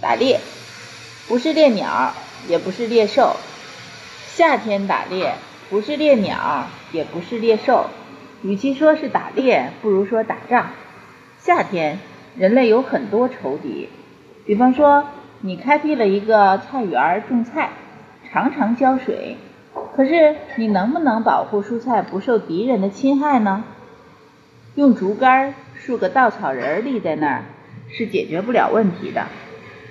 打猎，不是猎鸟，也不是猎兽。夏天打猎，不是猎鸟，也不是猎兽。与其说是打猎，不如说打仗。夏天，人类有很多仇敌，比方说，你开辟了一个菜园种菜，常常浇水，可是你能不能保护蔬菜不受敌人的侵害呢？用竹竿竖个稻草人立在那儿，是解决不了问题的。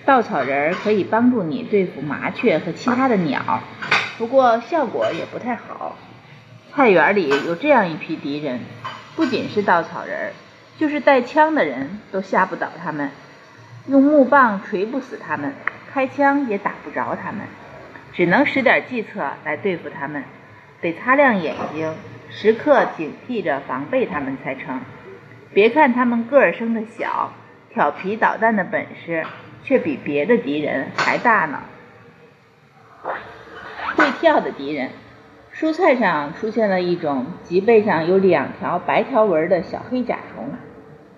稻草人可以帮助你对付麻雀和其他的鸟，不过效果也不太好。菜园里有这样一批敌人，不仅是稻草人，就是带枪的人都吓不倒他们，用木棒锤不死他们，开枪也打不着他们，只能使点计策来对付他们，得擦亮眼睛，时刻警惕着防备他们才成。别看他们个儿生的小，调皮捣蛋的本事。却比别的敌人还大呢。会跳的敌人，蔬菜上出现了一种脊背上有两条白条纹的小黑甲虫，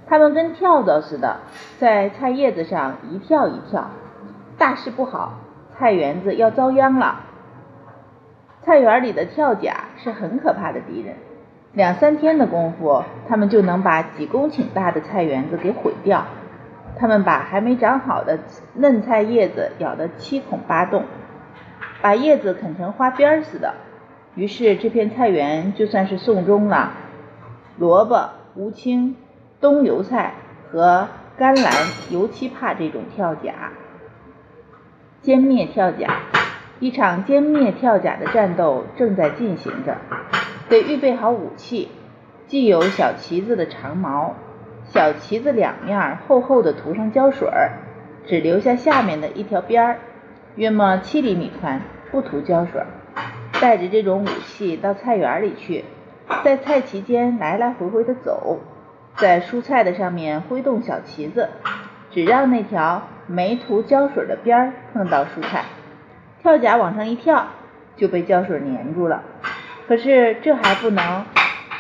它们跟跳蚤似的，在菜叶子上一跳一跳。大事不好，菜园子要遭殃了。菜园里的跳甲是很可怕的敌人，两三天的功夫，它们就能把几公顷大的菜园子给毁掉。他们把还没长好的嫩菜叶子咬得七孔八洞，把叶子啃成花边似的。于是这片菜园就算是送终了。萝卜、乌青、冬油菜和甘蓝尤其怕这种跳甲。歼灭跳甲，一场歼灭跳甲的战斗正在进行着，得预备好武器，既有小旗子的长矛。小旗子两面厚厚的涂上胶水儿，只留下下面的一条边儿，约莫七厘米宽，不涂胶水。带着这种武器到菜园里去，在菜畦间来来回回的走，在蔬菜的上面挥动小旗子，只让那条没涂胶水的边儿碰到蔬菜。跳甲往上一跳，就被胶水粘住了。可是这还不能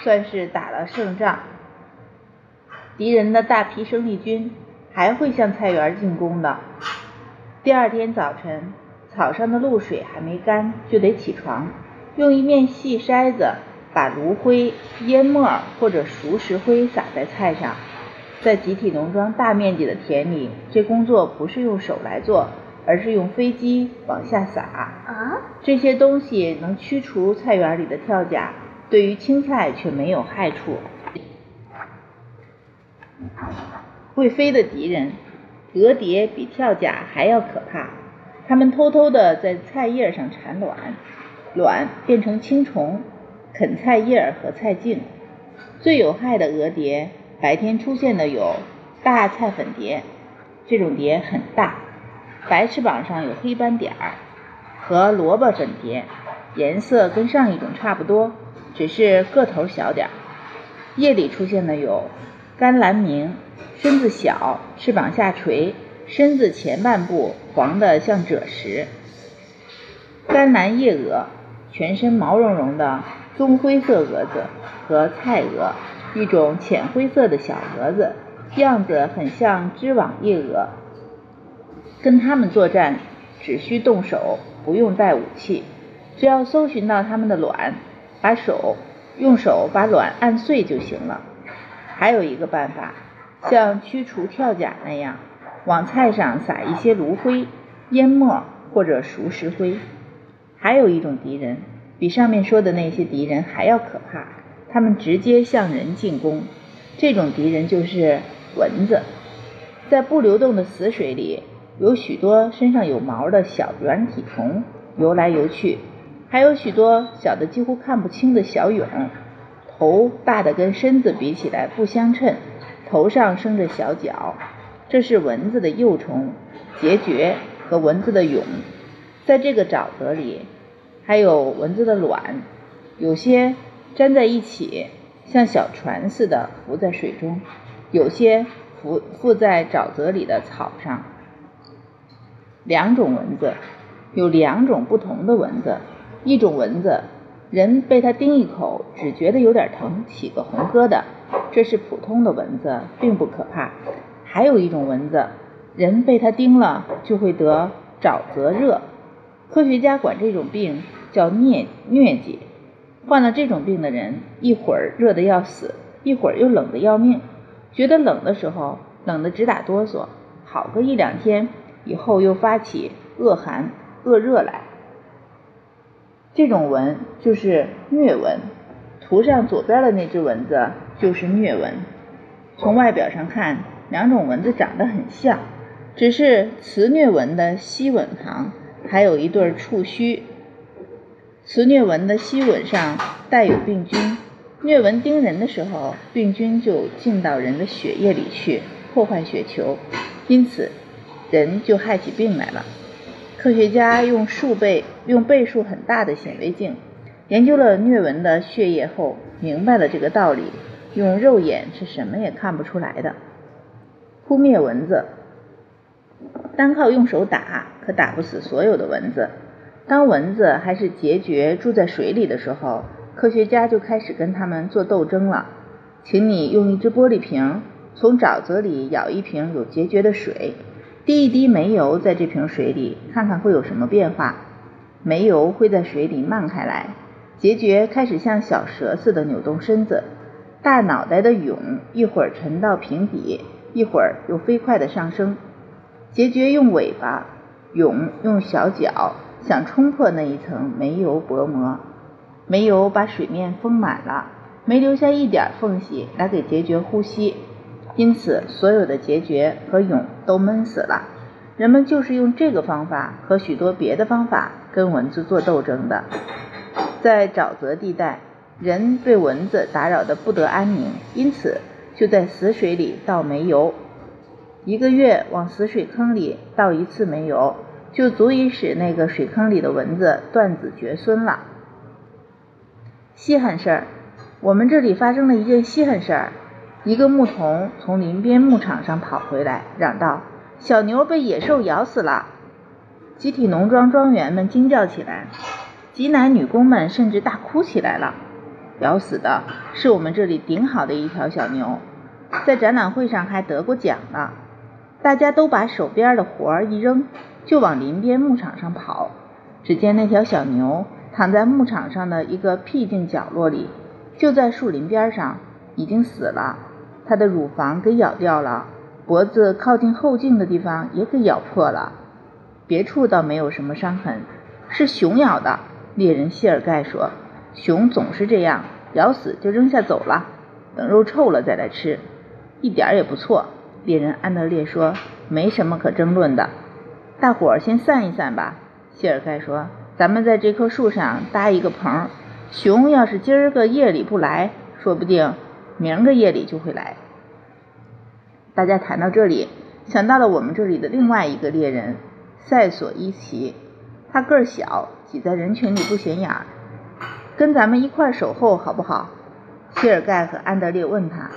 算是打了胜仗。敌人的大批生力军还会向菜园进攻的。第二天早晨，草上的露水还没干，就得起床，用一面细筛子把炉灰、烟末或者熟石灰撒在菜上。在集体农庄大面积的田里，这工作不是用手来做，而是用飞机往下撒。啊，这些东西能驱除菜园里的跳甲，对于青菜却没有害处。会飞的敌人，蛾蝶比跳甲还要可怕。它们偷偷地在菜叶上产卵，卵变成青虫，啃菜叶和菜茎。最有害的蛾蝶，白天出现的有大菜粉蝶，这种蝶很大，白翅膀上有黑斑点儿；和萝卜粉蝶，颜色跟上一种差不多，只是个头小点儿。夜里出现的有。甘蓝明，身子小，翅膀下垂，身子前半部黄的像赭石。甘蓝叶蛾，全身毛茸茸的棕灰色蛾子和菜蛾，一种浅灰色的小蛾子，样子很像织网叶蛾。跟它们作战，只需动手，不用带武器，只要搜寻到它们的卵，把手用手把卵按碎就行了。还有一个办法，像驱除跳甲那样，往菜上撒一些炉灰、烟末或者熟石灰。还有一种敌人，比上面说的那些敌人还要可怕，他们直接向人进攻。这种敌人就是蚊子。在不流动的死水里，有许多身上有毛的小软体虫游来游去，还有许多小的几乎看不清的小蛹。头大的跟身子比起来不相称，头上生着小角，这是蚊子的幼虫，孑孓和蚊子的蛹，在这个沼泽里，还有蚊子的卵，有些粘在一起，像小船似的浮在水中，有些浮附在沼泽里的草上。两种蚊子，有两种不同的蚊子，一种蚊子。人被它叮一口，只觉得有点疼，起个红疙瘩，这是普通的蚊子，并不可怕。还有一种蚊子，人被它叮了就会得沼泽热，科学家管这种病叫疟疟疾。患了这种病的人，一会儿热得要死，一会儿又冷得要命，觉得冷的时候冷得直打哆嗦，好个一两天以后又发起恶寒恶热来。这种蚊就是疟蚊，图上左边的那只蚊子就是疟蚊。从外表上看，两种蚊子长得很像，只是雌疟蚊的吸吻旁还有一对触须。雌疟蚊的吸吻上带有病菌，疟蚊叮人的时候，病菌就进到人的血液里去，破坏血球，因此人就害起病来了。科学家用数倍、用倍数很大的显微镜研究了疟蚊的血液后，明白了这个道理。用肉眼是什么也看不出来的。扑灭蚊子，单靠用手打可打不死所有的蚊子。当蚊子还是孑孓住在水里的时候，科学家就开始跟它们做斗争了。请你用一只玻璃瓶，从沼泽里舀一瓶有孑孓的水。滴一滴煤油在这瓶水里，看看会有什么变化。煤油会在水里漫开来，孑孓开始像小蛇似的扭动身子，大脑袋的蛹一会儿沉到瓶底，一会儿又飞快地上升。孑孓用尾巴，蛹用小脚，想冲破那一层煤油薄膜。煤油把水面封满了，没留下一点缝隙来给孑孓呼吸。因此，所有的孑孓和蛹都闷死了。人们就是用这个方法和许多别的方法跟蚊子做斗争的。在沼泽地带，人被蚊子打扰得不得安宁，因此就在死水里倒煤油。一个月往死水坑里倒一次煤油，就足以使那个水坑里的蚊子断子绝孙了。稀罕事儿，我们这里发生了一件稀罕事儿。一个牧童从林边牧场上跑回来，嚷道：“小牛被野兽咬死了！”集体农庄庄园们惊叫起来，挤奶女工们甚至大哭起来了。咬死的是我们这里顶好的一条小牛，在展览会上还得过奖呢。大家都把手边的活儿一扔，就往林边牧场上跑。只见那条小牛躺在牧场上的一个僻静角落里，就在树林边上，已经死了。它的乳房给咬掉了，脖子靠近后颈的地方也给咬破了，别处倒没有什么伤痕，是熊咬的。猎人谢尔盖说：“熊总是这样，咬死就扔下走了，等肉臭了再来吃，一点也不错。”猎人安德烈说：“没什么可争论的，大伙儿先散一散吧。”谢尔盖说：“咱们在这棵树上搭一个棚，熊要是今儿个夜里不来，说不定。”明儿个夜里就会来。大家谈到这里，想到了我们这里的另外一个猎人塞索伊奇，他个儿小，挤在人群里不显眼儿，跟咱们一块守候好不好？谢尔盖和安德烈问他。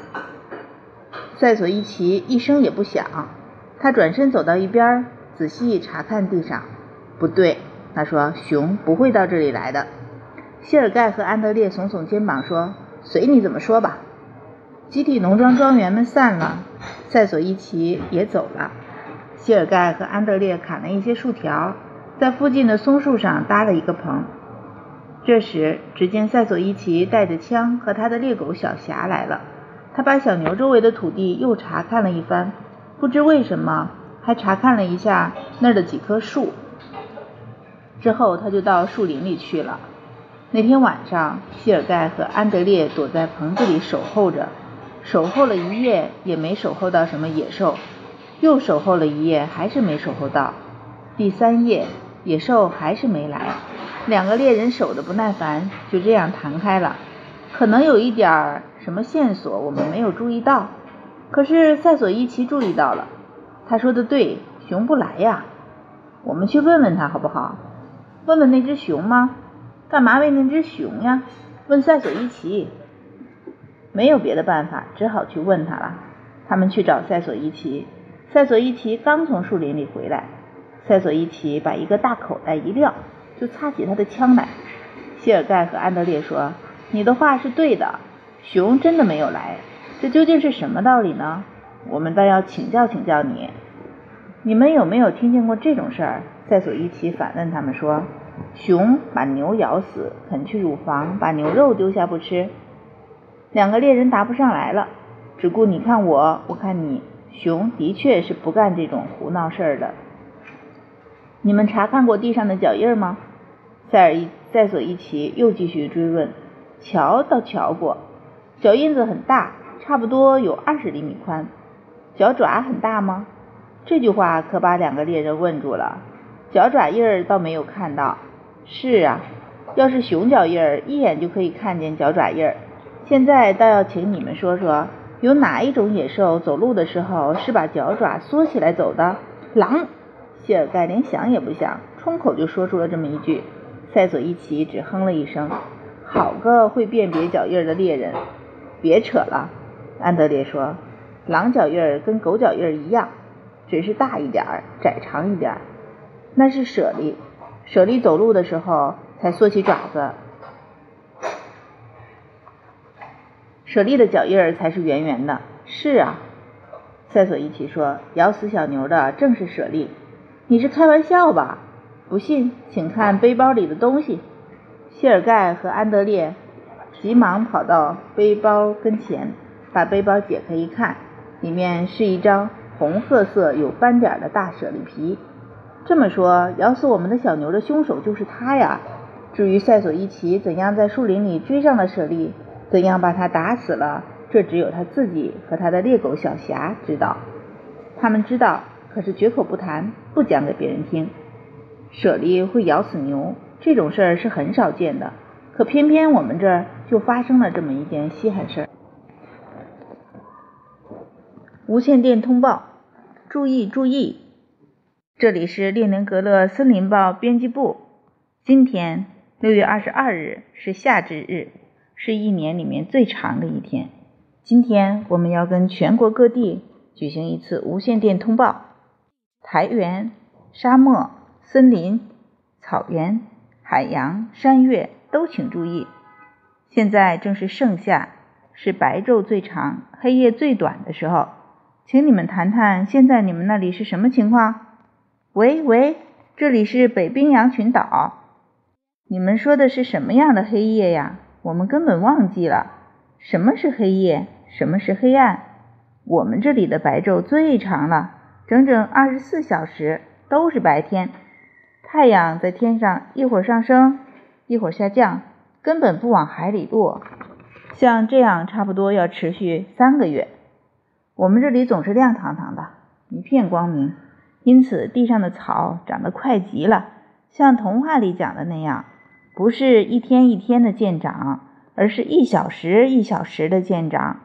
塞索伊奇一声也不响，他转身走到一边，仔细查看地上。不对，他说熊不会到这里来的。谢尔盖和安德烈耸耸肩膀说：“随你怎么说吧。”集体农庄庄园们散了，塞索伊奇也走了。谢尔盖和安德烈砍了一些树条，在附近的松树上搭了一个棚。这时，只见塞索伊奇带着枪和他的猎狗小霞来了。他把小牛周围的土地又查看了一番，不知为什么还查看了一下那儿的几棵树。之后，他就到树林里去了。那天晚上，谢尔盖和安德烈躲在棚子里守候着。守候了一夜，也没守候到什么野兽；又守候了一夜，还是没守候到。第三夜，野兽还是没来。两个猎人守得不耐烦，就这样弹开了。可能有一点儿什么线索，我们没有注意到。可是塞索伊奇注意到了。他说的对，熊不来呀。我们去问问他好不好？问问那只熊吗？干嘛问那只熊呀？问塞索伊奇。没有别的办法，只好去问他了。他们去找塞索伊奇，塞索伊奇刚从树林里回来。塞索伊奇把一个大口袋一撂，就擦起他的枪来。谢尔盖和安德烈说：“你的话是对的，熊真的没有来。这究竟是什么道理呢？我们倒要请教请教你。”你们有没有听见过这种事儿？塞索伊奇反问他们说：“熊把牛咬死，啃去乳房，把牛肉丢下不吃。”两个猎人答不上来了，只顾你看我，我看你。熊的确是不干这种胡闹事儿的。你们查看过地上的脚印吗？塞尔伊塞索伊奇又继续追问。瞧，倒瞧过，脚印子很大，差不多有二十厘米宽。脚爪很大吗？这句话可把两个猎人问住了。脚爪印儿倒没有看到。是啊，要是熊脚印儿，一眼就可以看见脚爪印儿。现在倒要请你们说说，有哪一种野兽走路的时候是把脚爪缩起来走的？狼。谢尔盖连想也不想，冲口就说出了这么一句。塞索伊奇只哼了一声。好个会辨别脚印的猎人！别扯了，安德烈说。狼脚印跟狗脚印一样。只是大一点儿，窄长一点儿，那是舍利。舍利走路的时候才缩起爪子。舍利的脚印儿才是圆圆的。是啊，塞索伊奇说，咬死小牛的正是舍利。你是开玩笑吧？不信，请看背包里的东西。谢尔盖和安德烈急忙跑到背包跟前，把背包解开一看，里面是一张。红褐色有斑点的大舍利皮，这么说，咬死我们的小牛的凶手就是他呀。至于塞索伊奇怎样在树林里追上了舍利，怎样把他打死了，这只有他自己和他的猎狗小霞知道。他们知道，可是绝口不谈，不讲给别人听。舍利会咬死牛，这种事儿是很少见的，可偏偏我们这儿就发生了这么一件稀罕事儿。无线电通报，注意注意！这里是列宁格勒森林报编辑部。今天六月二十二日是夏至日，是一年里面最长的一天。今天我们要跟全国各地举行一次无线电通报。台原、沙漠、森林、草原、海洋、山岳都请注意。现在正是盛夏，是白昼最长、黑夜最短的时候。请你们谈谈，现在你们那里是什么情况？喂喂，这里是北冰洋群岛。你们说的是什么样的黑夜呀？我们根本忘记了什么是黑夜，什么是黑暗。我们这里的白昼最长了，整整二十四小时都是白天。太阳在天上一会儿上升，一会儿下降，根本不往海里落。像这样差不多要持续三个月。我们这里总是亮堂堂的，一片光明，因此地上的草长得快极了，像童话里讲的那样，不是一天一天的见长，而是一小时一小时的见长。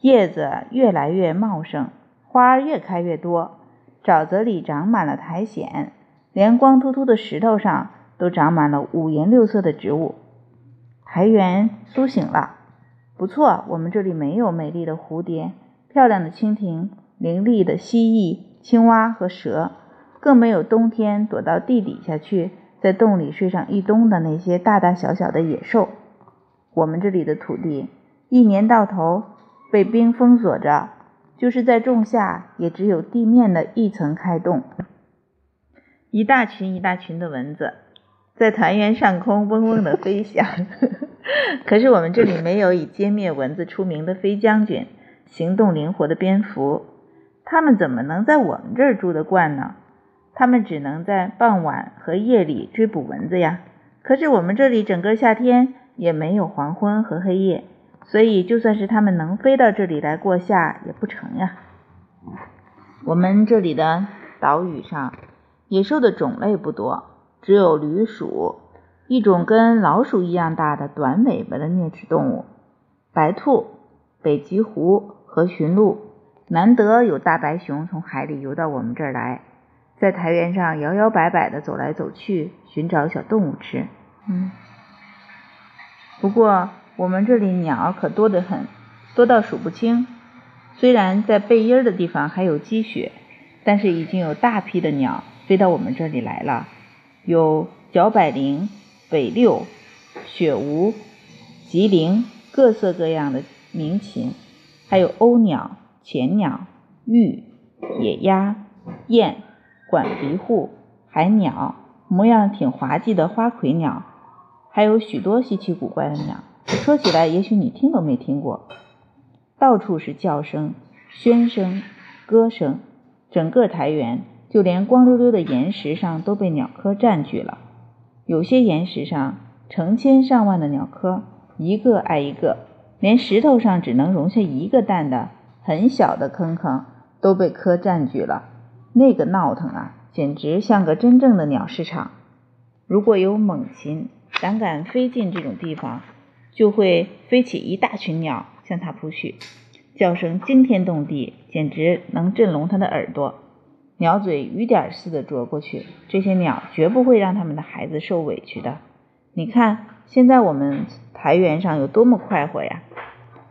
叶子越来越茂盛，花儿越开越多，沼泽里长满了苔藓，连光秃秃的石头上都长满了五颜六色的植物。苔原苏醒了，不错，我们这里没有美丽的蝴蝶。漂亮的蜻蜓、伶俐的蜥蜴、青蛙和蛇，更没有冬天躲到地底下去，在洞里睡上一冬的那些大大小小的野兽。我们这里的土地一年到头被冰封锁着，就是在仲夏，也只有地面的一层开洞。一大群一大群的蚊子在团圆上空嗡嗡地飞翔，可是我们这里没有以歼灭蚊子出名的飞将军。行动灵活的蝙蝠，它们怎么能在我们这儿住得惯呢？它们只能在傍晚和夜里追捕蚊子呀。可是我们这里整个夏天也没有黄昏和黑夜，所以就算是它们能飞到这里来过夏也不成呀。我们这里的岛屿上野兽的种类不多，只有驴鼠，一种跟老鼠一样大的短尾巴的啮齿动物，白兔，北极狐。和驯鹿，难得有大白熊从海里游到我们这儿来，在台原上摇摇摆摆的走来走去，寻找小动物吃。嗯，不过我们这里鸟可多得很，多到数不清。虽然在背阴的地方还有积雪，但是已经有大批的鸟飞到我们这里来了，有角百灵、北六、雪吴、吉林，各色各样的鸣禽。还有鸥鸟、浅鸟、鹬、野鸭、雁、管鼻户、海鸟、模样挺滑稽的花魁鸟，还有许多稀奇古怪的鸟。说起来，也许你听都没听过。到处是叫声、喧声、歌声，整个台园，就连光溜溜的岩石上都被鸟科占据了。有些岩石上成千上万的鸟科，一个挨一个，连石头上只能容下一个蛋的很小的坑坑都被科占据了。那个闹腾啊，简直像个真正的鸟市场。如果有猛禽胆敢飞进这种地方，就会飞起一大群鸟向它扑去，叫声惊天动地，简直能震聋它的耳朵。鸟嘴雨点似的啄过去，这些鸟绝不会让他们的孩子受委屈的。你看，现在我们台原上有多么快活呀！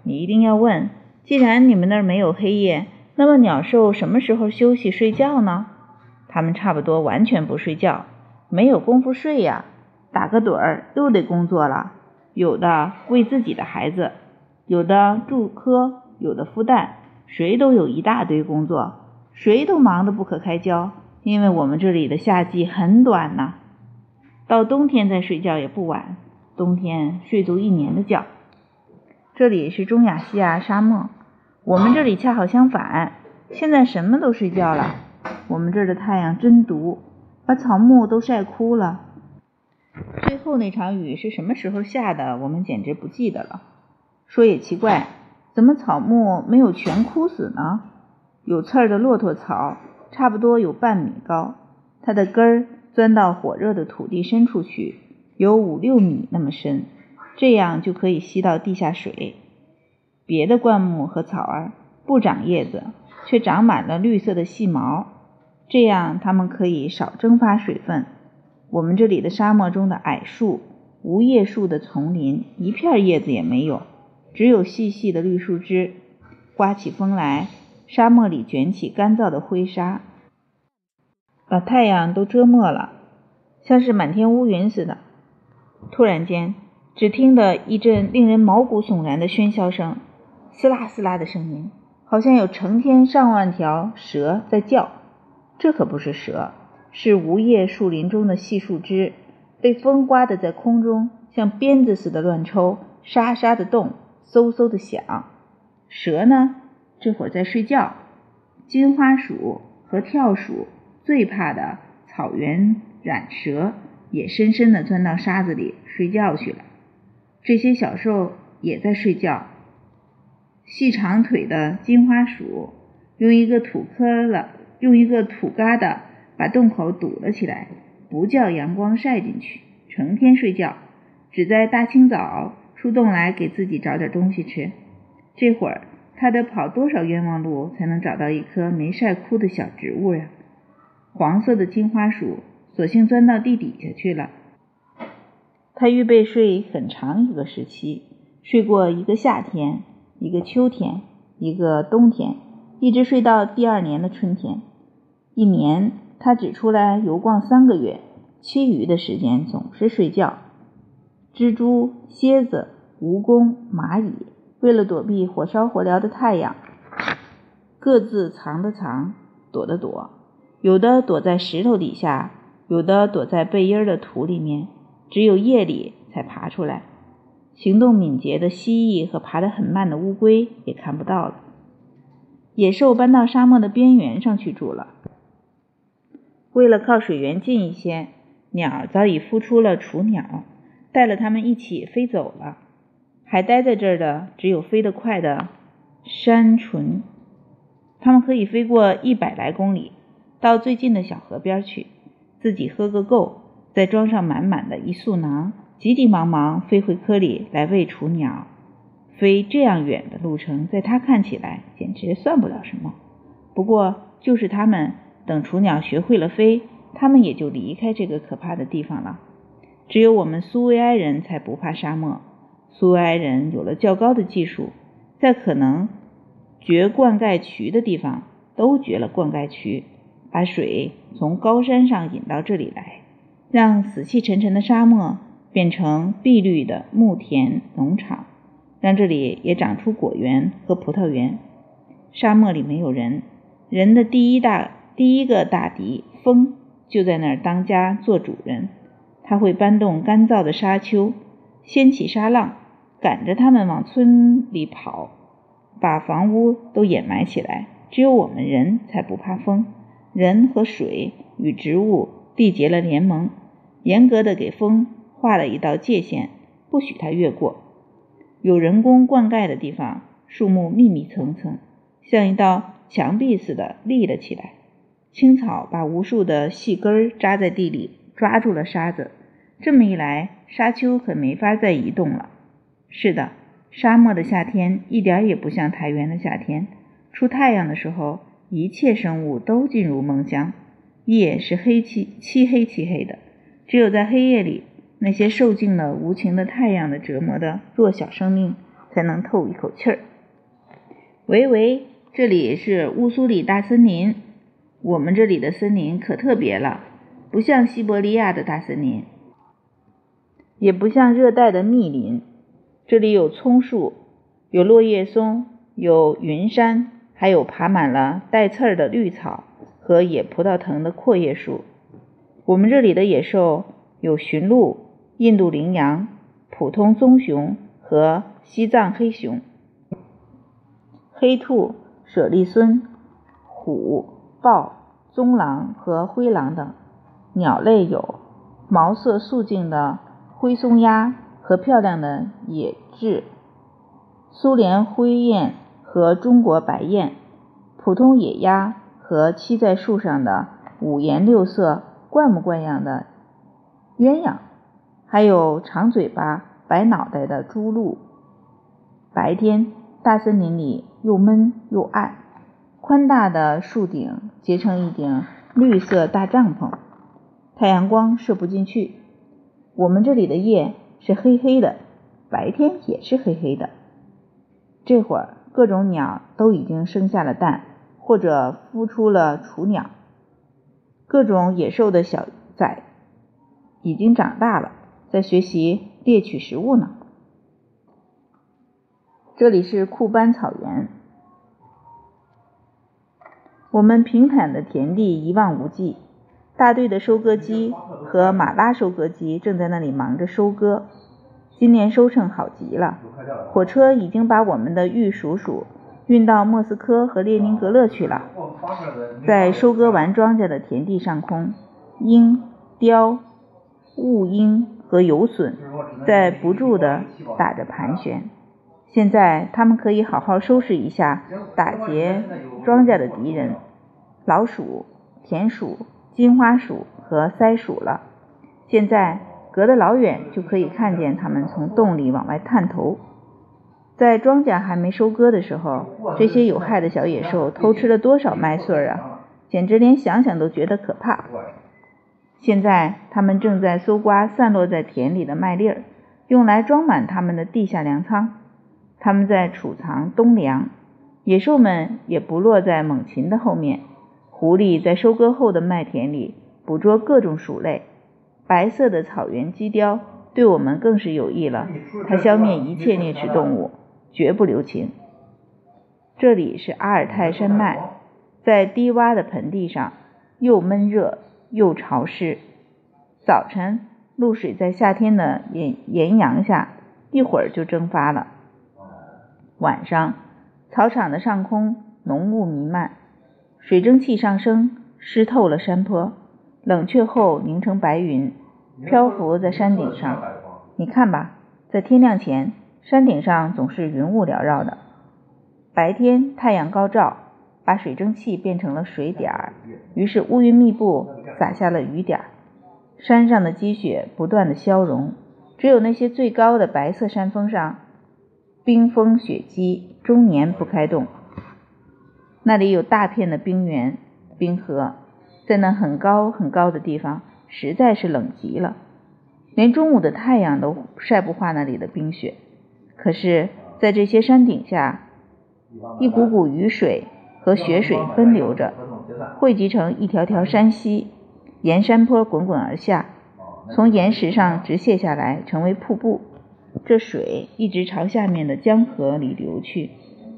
你一定要问：既然你们那儿没有黑夜，那么鸟兽什么时候休息睡觉呢？它们差不多完全不睡觉，没有功夫睡呀，打个盹儿又得工作了。有的喂自己的孩子，有的筑窠，有的孵蛋，谁都有一大堆工作，谁都忙得不可开交。因为我们这里的夏季很短呐，到冬天再睡觉也不晚，冬天睡足一年的觉。这里是中亚细亚沙漠，我们这里恰好相反，现在什么都睡觉了。我们这儿的太阳真毒，把草木都晒枯了。最后那场雨是什么时候下的？我们简直不记得了。说也奇怪，怎么草木没有全枯死呢？有刺儿的骆驼草差不多有半米高，它的根儿钻到火热的土地深处去，有五六米那么深，这样就可以吸到地下水。别的灌木和草儿不长叶子，却长满了绿色的细毛，这样它们可以少蒸发水分。我们这里的沙漠中的矮树、无叶树的丛林，一片叶子也没有，只有细细的绿树枝。刮起风来，沙漠里卷起干燥的灰沙，把太阳都遮没了，像是满天乌云似的。突然间，只听得一阵令人毛骨悚然的喧嚣声，嘶啦嘶啦的声音，好像有成千上万条蛇在叫。这可不是蛇。是无叶树林中的细树枝，被风刮的在空中像鞭子似的乱抽，沙沙的动，嗖嗖的响。蛇呢，这会儿在睡觉。金花鼠和跳鼠最怕的草原染蛇也深深地钻到沙子里睡觉去了。这些小兽也在睡觉。细长腿的金花鼠用一个土疙瘩，用一个土疙瘩。把洞口堵了起来，不叫阳光晒进去，成天睡觉，只在大清早出洞来给自己找点东西吃。这会儿他得跑多少冤枉路才能找到一棵没晒枯的小植物呀？黄色的金花鼠索性钻到地底下去了。他预备睡很长一个时期，睡过一个夏天，一个秋天，一个冬天，一直睡到第二年的春天，一年。他只出来游逛三个月，其余的时间总是睡觉。蜘蛛、蝎子、蜈蚣、蚂蚁，为了躲避火烧火燎的太阳，各自藏的藏，躲的躲，有的躲在石头底下，有的躲在背阴的土里面，只有夜里才爬出来。行动敏捷的蜥蜴和爬得很慢的乌龟也看不到了。野兽搬到沙漠的边缘上去住了。为了靠水源近一些，鸟早已孵出了雏鸟，带了它们一起飞走了。还待在这儿的只有飞得快的山鹑，它们可以飞过一百来公里，到最近的小河边去，自己喝个够，再装上满满的一宿囊，急急忙忙飞回窠里来喂雏鸟。飞这样远的路程，在他看起来简直算不了什么。不过就是他们。等雏鸟学会了飞，他们也就离开这个可怕的地方了。只有我们苏维埃人才不怕沙漠。苏维埃人有了较高的技术，在可能掘灌溉渠的地方都掘了灌溉渠，把水从高山上引到这里来，让死气沉沉的沙漠变成碧绿的牧田农场，让这里也长出果园和葡萄园。沙漠里没有人，人的第一大。第一个大敌风就在那儿当家做主人。他会搬动干燥的沙丘，掀起沙浪，赶着他们往村里跑，把房屋都掩埋起来。只有我们人才不怕风，人和水与植物缔结了联盟，严格的给风画了一道界限，不许它越过。有人工灌溉的地方，树木密密层层，像一道墙壁似的立了起来。青草把无数的细根扎在地里，抓住了沙子。这么一来，沙丘可没法再移动了。是的，沙漠的夏天一点也不像太原的夏天。出太阳的时候，一切生物都进入梦乡，夜是黑漆漆黑漆黑的。只有在黑夜里，那些受尽了无情的太阳的折磨的弱小生命才能透一口气儿。喂喂，这里是乌苏里大森林。我们这里的森林可特别了，不像西伯利亚的大森林。也不像热带的密林，这里有葱树，有落叶松，有云杉，还有爬满了带刺儿的绿草和野葡萄藤的阔叶树。我们这里的野兽有驯鹿、印度羚羊、普通棕熊和西藏黑熊、黑兔、舍利孙、虎、豹、棕狼和灰狼等。鸟类有毛色素净的。灰松鸦和漂亮的野雉，苏联灰雁和中国白雁，普通野鸭和栖在树上的五颜六色、怪模怪样的鸳鸯，还有长嘴巴、白脑袋的猪鹿。白天，大森林里又闷又暗，宽大的树顶结成一顶绿色大帐篷，太阳光射不进去。我们这里的夜是黑黑的，白天也是黑黑的。这会儿，各种鸟都已经生下了蛋，或者孵出了雏鸟。各种野兽的小崽已经长大了，在学习猎取食物呢。这里是库班草原，我们平坦的田地一望无际。大队的收割机和马拉收割机正在那里忙着收割。今年收成好极了，火车已经把我们的玉蜀黍运到莫斯科和列宁格勒去了。在收割完庄稼的田地上空，鹰、雕、雾鹰和游隼在不住地打着盘旋。现在他们可以好好收拾一下打劫庄稼的敌人——老鼠、田鼠。金花鼠和塞鼠了，现在隔得老远就可以看见它们从洞里往外探头。在庄稼还没收割的时候，这些有害的小野兽偷吃了多少麦穗啊！简直连想想都觉得可怕。现在它们正在搜刮散落在田里的麦粒儿，用来装满它们的地下粮仓。它们在储藏冬粮。野兽们也不落在猛禽的后面。狐狸在收割后的麦田里捕捉各种鼠类，白色的草原鸡雕对我们更是有益了。它消灭一切啮齿动物，绝不留情。这里是阿尔泰山脉，在低洼的盆地上，又闷热又潮湿。早晨，露水在夏天的炎炎阳下一会儿就蒸发了。晚上，草场的上空浓雾弥漫。水蒸气上升，湿透了山坡，冷却后凝成白云，漂浮在山顶上。你看吧，在天亮前，山顶上总是云雾缭绕的。白天太阳高照，把水蒸气变成了水点儿，于是乌云密布，洒下了雨点儿。山上的积雪不断的消融，只有那些最高的白色山峰上，冰封雪积，终年不开动。那里有大片的冰原、冰河，在那很高很高的地方，实在是冷极了，连中午的太阳都晒不化那里的冰雪。可是，在这些山顶下，一股股雨水和雪水奔流着，汇集成一条条山溪，沿山坡滚滚而下，从岩石上直泻下来，成为瀑布。这水一直朝下面的江河里流去，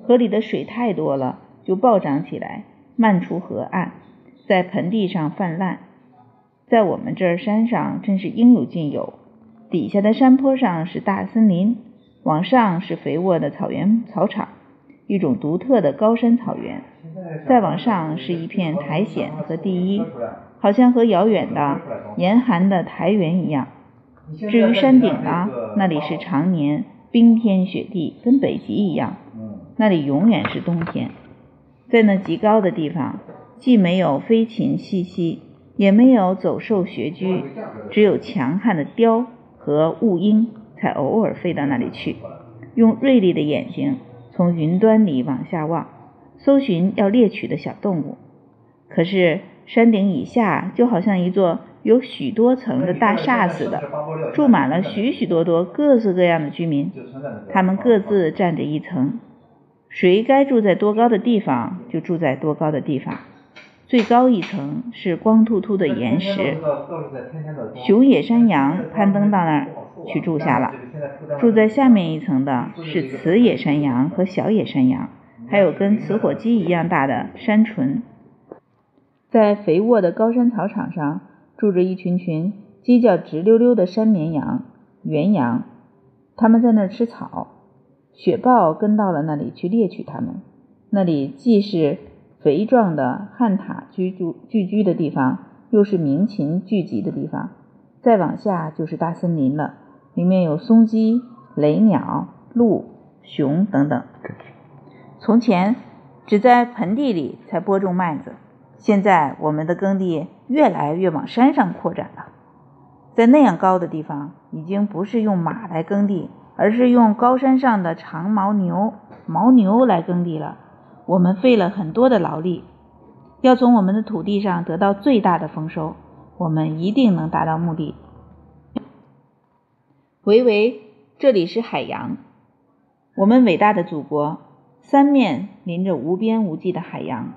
河里的水太多了。就暴涨起来，漫出河岸，在盆地上泛滥。在我们这儿山上真是应有尽有，底下的山坡上是大森林，往上是肥沃的草原草场，一种独特的高山草原。再往上是一片苔藓和地衣，好像和遥远的严寒的苔原一样。至于山顶呢，那里是常年冰天雪地，跟北极一样，那里永远是冬天。在那极高的地方，既没有飞禽栖息，也没有走兽穴居，只有强悍的雕和雾鹰才偶尔飞到那里去，用锐利的眼睛从云端里往下望，搜寻要猎取的小动物。可是山顶以下就好像一座。有许多层的大厦似的，住满了许许多多各色各样的居民，他们各自占着一层，谁该住在多高的地方就住在多高的地方。最高一层是光秃秃的岩石，熊野山羊攀登到那儿去住下了。住在下面一层的是雌野山羊和小野山羊，还有跟雌火鸡一样大的山鹑。在肥沃的高山草场上。住着一群群鸡叫直溜溜的山绵羊、原羊，它们在那儿吃草。雪豹跟到了那里去猎取它们。那里既是肥壮的旱獭居住聚居的地方，又是鸣禽聚集的地方。再往下就是大森林了，里面有松鸡、雷鸟、鹿、熊等等。从前只在盆地里才播种麦子。现在我们的耕地越来越往山上扩展了，在那样高的地方，已经不是用马来耕地，而是用高山上的长毛牛、牦牛来耕地了。我们费了很多的劳力，要从我们的土地上得到最大的丰收，我们一定能达到目的。维维，这里是海洋，我们伟大的祖国，三面临着无边无际的海洋。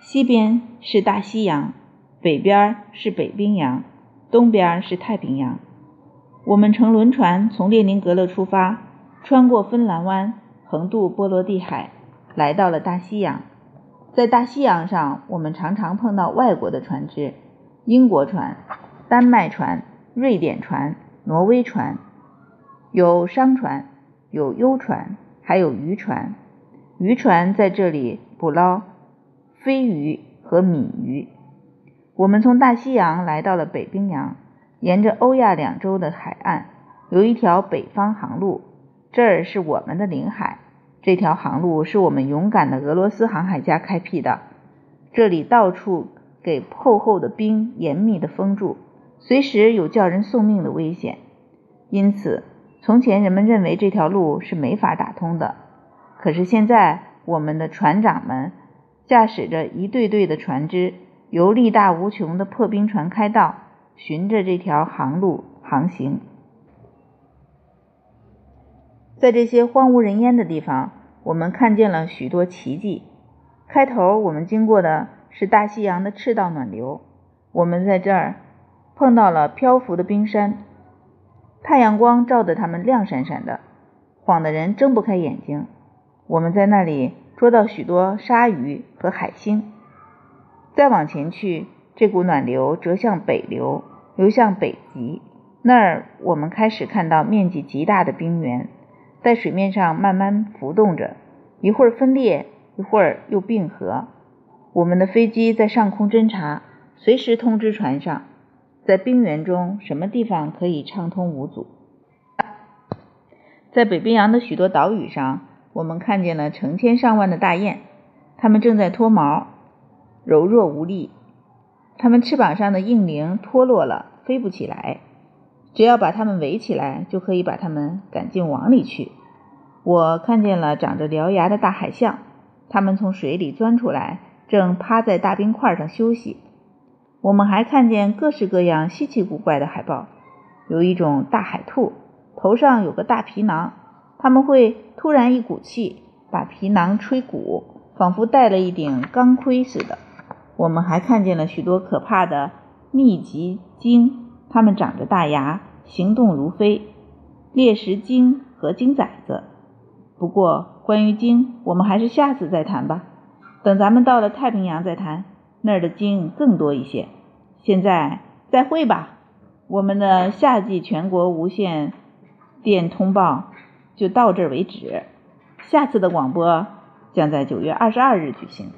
西边是大西洋，北边是北冰洋，东边是太平洋。我们乘轮船从列宁格勒出发，穿过芬兰湾，横渡波罗的海，来到了大西洋。在大西洋上，我们常常碰到外国的船只：英国船、丹麦船、瑞典船、挪威船，有商船，有幽船，还有渔船。渔船在这里捕捞。飞鱼和米鱼。我们从大西洋来到了北冰洋，沿着欧亚两洲的海岸有一条北方航路，这儿是我们的领海。这条航路是我们勇敢的俄罗斯航海家开辟的。这里到处给厚厚的冰严密的封住，随时有叫人送命的危险。因此，从前人们认为这条路是没法打通的。可是现在，我们的船长们。驾驶着一队队的船只，由力大无穷的破冰船开道，循着这条航路航行。在这些荒无人烟的地方，我们看见了许多奇迹。开头我们经过的是大西洋的赤道暖流，我们在这儿碰到了漂浮的冰山，太阳光照得它们亮闪闪的，晃得人睁不开眼睛。我们在那里。捉到许多鲨鱼和海星。再往前去，这股暖流折向北流，流向北极。那儿我们开始看到面积极大的冰原，在水面上慢慢浮动着，一会儿分裂，一会儿又并合。我们的飞机在上空侦察，随时通知船上，在冰原中什么地方可以畅通无阻。在北冰洋的许多岛屿上。我们看见了成千上万的大雁，它们正在脱毛，柔弱无力。它们翅膀上的硬铃脱落了，飞不起来。只要把它们围起来，就可以把它们赶进网里去。我看见了长着獠牙的大海象，它们从水里钻出来，正趴在大冰块上休息。我们还看见各式各样稀奇古怪的海豹，有一种大海兔，头上有个大皮囊。他们会突然一股气把皮囊吹鼓，仿佛戴了一顶钢盔似的。我们还看见了许多可怕的密集鲸，它们长着大牙，行动如飞。猎食鲸和鲸崽子。不过关于鲸，我们还是下次再谈吧。等咱们到了太平洋再谈。那儿的鲸更多一些。现在再会吧，我们的夏季全国无线电通报就到这儿为止。下次的广播将在九月二十二日举行。